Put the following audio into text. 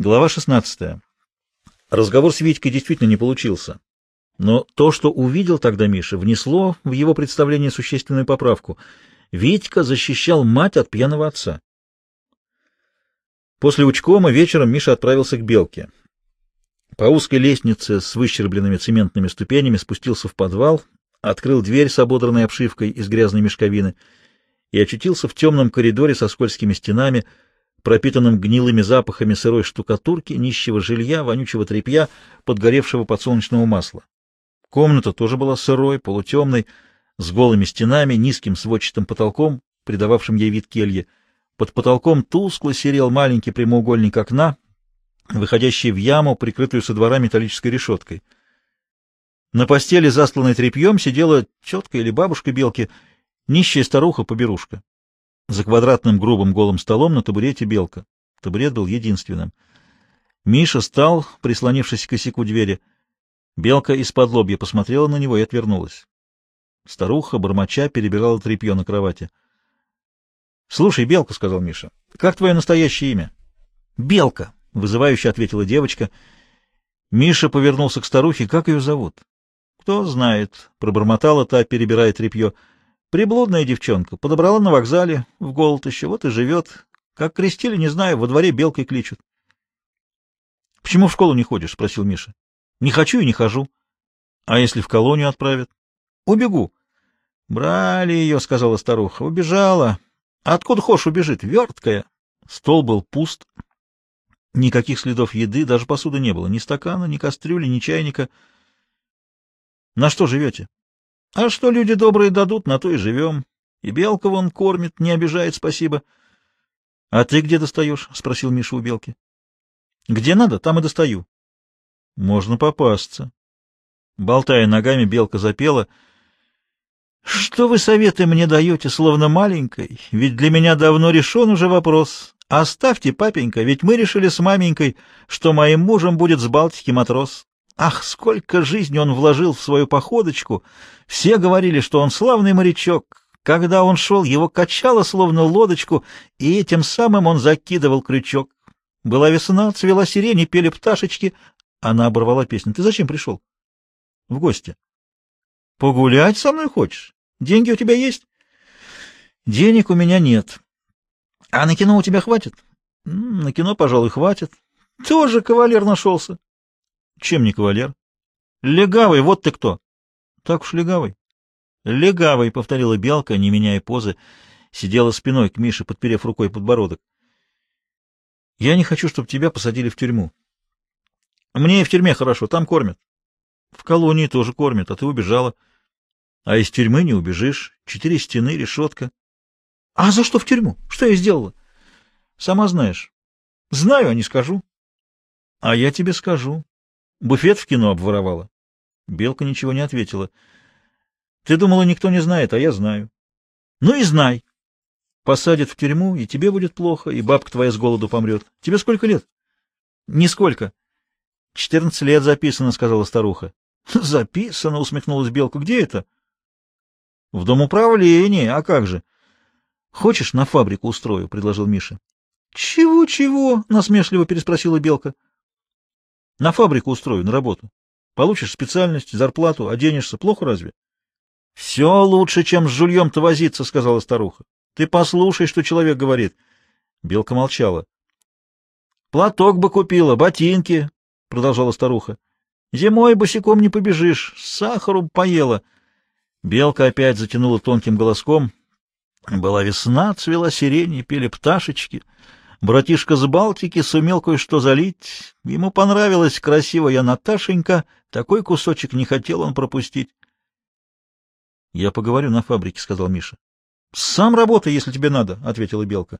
Глава 16. Разговор с Витькой действительно не получился. Но то, что увидел тогда Миша, внесло в его представление существенную поправку. Витька защищал мать от пьяного отца. После учкома вечером Миша отправился к Белке. По узкой лестнице с выщербленными цементными ступенями спустился в подвал, открыл дверь с ободранной обшивкой из грязной мешковины и очутился в темном коридоре со скользкими стенами, пропитанным гнилыми запахами сырой штукатурки, нищего жилья, вонючего тряпья, подгоревшего подсолнечного масла. Комната тоже была сырой, полутемной, с голыми стенами, низким сводчатым потолком, придававшим ей вид кельи. Под потолком тускло серел маленький прямоугольник окна, выходящий в яму, прикрытую со двора металлической решеткой. На постели, засланной тряпьем, сидела тетка или бабушка белки, нищая старуха-поберушка. За квадратным грубым голым столом на табурете белка. Табурет был единственным. Миша стал, прислонившись к косяку двери. Белка из-под лобья посмотрела на него и отвернулась. Старуха, бормоча, перебирала тряпье на кровати. — Слушай, Белка, — сказал Миша, — как твое настоящее имя? — Белка, — вызывающе ответила девочка. Миша повернулся к старухе. — Как ее зовут? — Кто знает, — пробормотала та, перебирая тряпье. — Приблудная девчонка. Подобрала на вокзале, в голод еще, вот и живет. Как крестили, не знаю, во дворе белкой кличут. — Почему в школу не ходишь? — спросил Миша. — Не хочу и не хожу. — А если в колонию отправят? — Убегу. — Брали ее, — сказала старуха. — Убежала. — Откуда хочешь убежит? Верткая. Стол был пуст. Никаких следов еды, даже посуды не было. Ни стакана, ни кастрюли, ни чайника. — На что живете? А что люди добрые дадут, на то и живем. И белка вон кормит, не обижает, спасибо. — А ты где достаешь? — спросил Миша у белки. — Где надо, там и достаю. — Можно попасться. Болтая ногами, белка запела. — Что вы советы мне даете, словно маленькой? Ведь для меня давно решен уже вопрос. Оставьте, папенька, ведь мы решили с маменькой, что моим мужем будет с Балтики матрос. Ах, сколько жизни он вложил в свою походочку! Все говорили, что он славный морячок. Когда он шел, его качало словно лодочку, и этим самым он закидывал крючок. Была весна, цвела сирень, и пели пташечки. Она оборвала песню. — Ты зачем пришел? — В гости. — Погулять со мной хочешь? Деньги у тебя есть? — Денег у меня нет. — А на кино у тебя хватит? — На кино, пожалуй, хватит. — Тоже кавалер нашелся. Чем не кавалер? Легавый, вот ты кто. Так уж легавый. Легавый, повторила Белка, не меняя позы, сидела спиной к Мише, подперев рукой подбородок. Я не хочу, чтобы тебя посадили в тюрьму. Мне и в тюрьме хорошо, там кормят. В колонии тоже кормят, а ты убежала. А из тюрьмы не убежишь. Четыре стены, решетка. А за что в тюрьму? Что я сделала? Сама знаешь. Знаю, а не скажу. А я тебе скажу. Буфет в кино обворовала. Белка ничего не ответила. Ты думала, никто не знает, а я знаю. Ну и знай. Посадят в тюрьму, и тебе будет плохо, и бабка твоя с голоду помрет. Тебе сколько лет? Нисколько. Четырнадцать лет записано, сказала старуха. Записано, усмехнулась Белка. Где это? В дом управления, а как же? Хочешь, на фабрику устрою, предложил Миша. Чего, чего? насмешливо переспросила Белка. На фабрику устрою, на работу. Получишь специальность, зарплату, оденешься. Плохо разве? — Все лучше, чем с жульем-то возиться, — сказала старуха. — Ты послушай, что человек говорит. Белка молчала. — Платок бы купила, ботинки, — продолжала старуха. — Зимой босиком не побежишь, сахару поела. Белка опять затянула тонким голоском. Была весна, цвела сирень, пели пташечки — Братишка с Балтики сумел кое-что залить. Ему понравилась красивая Наташенька. Такой кусочек не хотел он пропустить. — Я поговорю на фабрике, — сказал Миша. — Сам работай, если тебе надо, — ответила Белка.